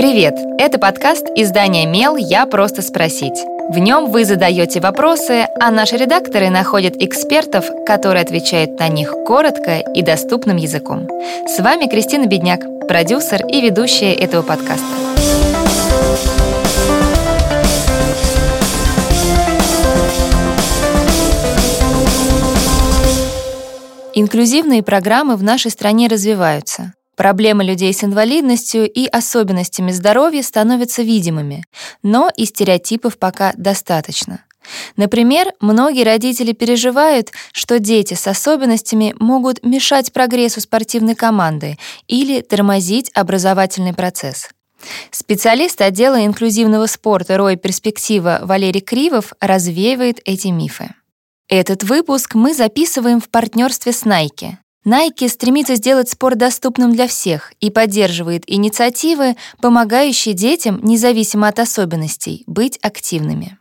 Привет! Это подкаст издания «Мел. Я просто спросить». В нем вы задаете вопросы, а наши редакторы находят экспертов, которые отвечают на них коротко и доступным языком. С вами Кристина Бедняк, продюсер и ведущая этого подкаста. Инклюзивные программы в нашей стране развиваются. Проблемы людей с инвалидностью и особенностями здоровья становятся видимыми, но и стереотипов пока достаточно. Например, многие родители переживают, что дети с особенностями могут мешать прогрессу спортивной команды или тормозить образовательный процесс. Специалист отдела инклюзивного спорта «Рой Перспектива» Валерий Кривов развеивает эти мифы. Этот выпуск мы записываем в партнерстве с Nike. Nike стремится сделать спорт доступным для всех и поддерживает инициативы, помогающие детям, независимо от особенностей, быть активными.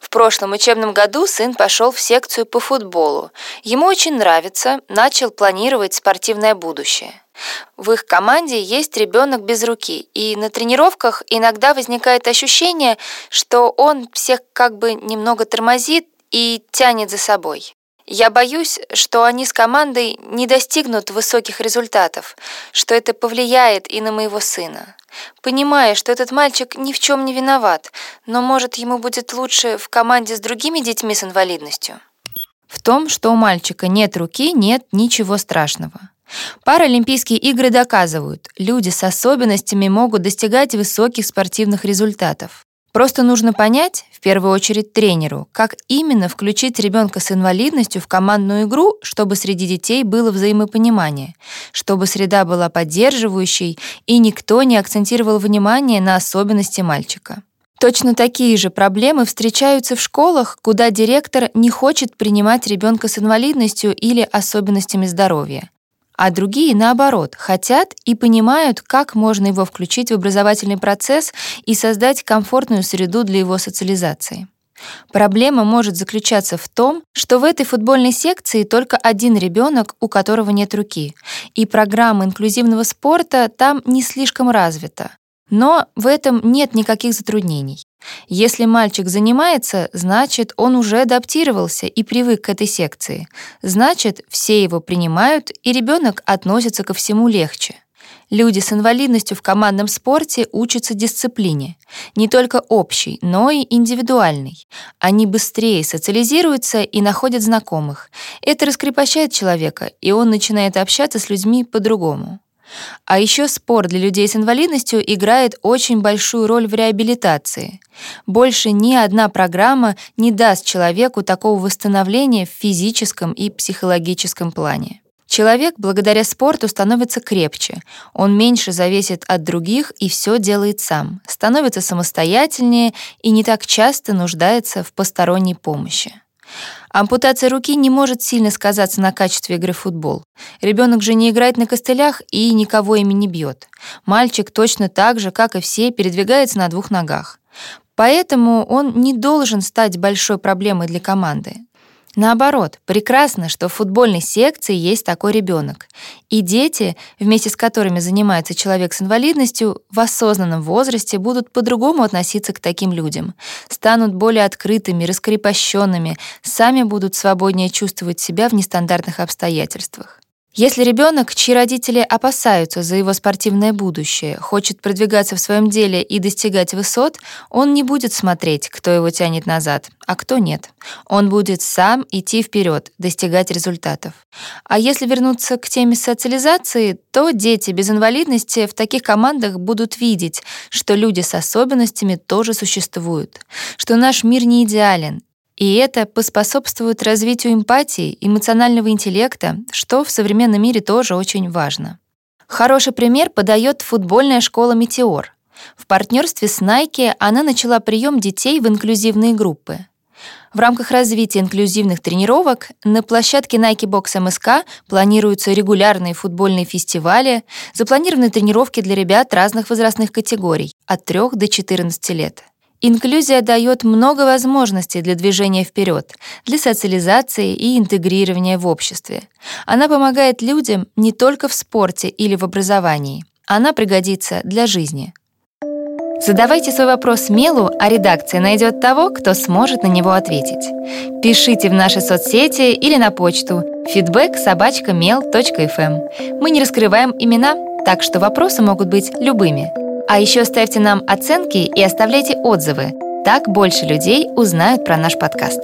В прошлом учебном году сын пошел в секцию по футболу. Ему очень нравится, начал планировать спортивное будущее. В их команде есть ребенок без руки, и на тренировках иногда возникает ощущение, что он всех как бы немного тормозит и тянет за собой. Я боюсь, что они с командой не достигнут высоких результатов, что это повлияет и на моего сына. Понимая, что этот мальчик ни в чем не виноват, но, может, ему будет лучше в команде с другими детьми с инвалидностью. В том, что у мальчика нет руки, нет ничего страшного. Паралимпийские игры доказывают, люди с особенностями могут достигать высоких спортивных результатов. Просто нужно понять, в первую очередь тренеру, как именно включить ребенка с инвалидностью в командную игру, чтобы среди детей было взаимопонимание, чтобы среда была поддерживающей и никто не акцентировал внимание на особенности мальчика. Точно такие же проблемы встречаются в школах, куда директор не хочет принимать ребенка с инвалидностью или особенностями здоровья а другие, наоборот, хотят и понимают, как можно его включить в образовательный процесс и создать комфортную среду для его социализации. Проблема может заключаться в том, что в этой футбольной секции только один ребенок, у которого нет руки, и программа инклюзивного спорта там не слишком развита. Но в этом нет никаких затруднений. Если мальчик занимается, значит, он уже адаптировался и привык к этой секции. Значит, все его принимают, и ребенок относится ко всему легче. Люди с инвалидностью в командном спорте учатся дисциплине, не только общей, но и индивидуальной. Они быстрее социализируются и находят знакомых. Это раскрепощает человека, и он начинает общаться с людьми по-другому. А еще спорт для людей с инвалидностью играет очень большую роль в реабилитации. Больше ни одна программа не даст человеку такого восстановления в физическом и психологическом плане. Человек благодаря спорту становится крепче, он меньше зависит от других и все делает сам, становится самостоятельнее и не так часто нуждается в посторонней помощи. Ампутация руки не может сильно сказаться на качестве игры в футбол. Ребенок же не играет на костылях и никого ими не бьет. Мальчик точно так же, как и все, передвигается на двух ногах. Поэтому он не должен стать большой проблемой для команды. Наоборот, прекрасно, что в футбольной секции есть такой ребенок. И дети, вместе с которыми занимается человек с инвалидностью, в осознанном возрасте будут по-другому относиться к таким людям, станут более открытыми, раскрепощенными, сами будут свободнее чувствовать себя в нестандартных обстоятельствах. Если ребенок, чьи родители опасаются за его спортивное будущее, хочет продвигаться в своем деле и достигать высот, он не будет смотреть, кто его тянет назад, а кто нет. Он будет сам идти вперед, достигать результатов. А если вернуться к теме социализации, то дети без инвалидности в таких командах будут видеть, что люди с особенностями тоже существуют, что наш мир не идеален, и это поспособствует развитию эмпатии, эмоционального интеллекта, что в современном мире тоже очень важно. Хороший пример подает футбольная школа «Метеор». В партнерстве с Nike она начала прием детей в инклюзивные группы. В рамках развития инклюзивных тренировок на площадке Nike Box MSK планируются регулярные футбольные фестивали, запланированы тренировки для ребят разных возрастных категорий от 3 до 14 лет. Инклюзия дает много возможностей для движения вперед, для социализации и интегрирования в обществе. Она помогает людям не только в спорте или в образовании. Она пригодится для жизни. Задавайте свой вопрос Мелу, а редакция найдет того, кто сможет на него ответить. Пишите в наши соцсети или на почту feedback mail.fm. Мы не раскрываем имена, так что вопросы могут быть любыми. А еще ставьте нам оценки и оставляйте отзывы. Так больше людей узнают про наш подкаст.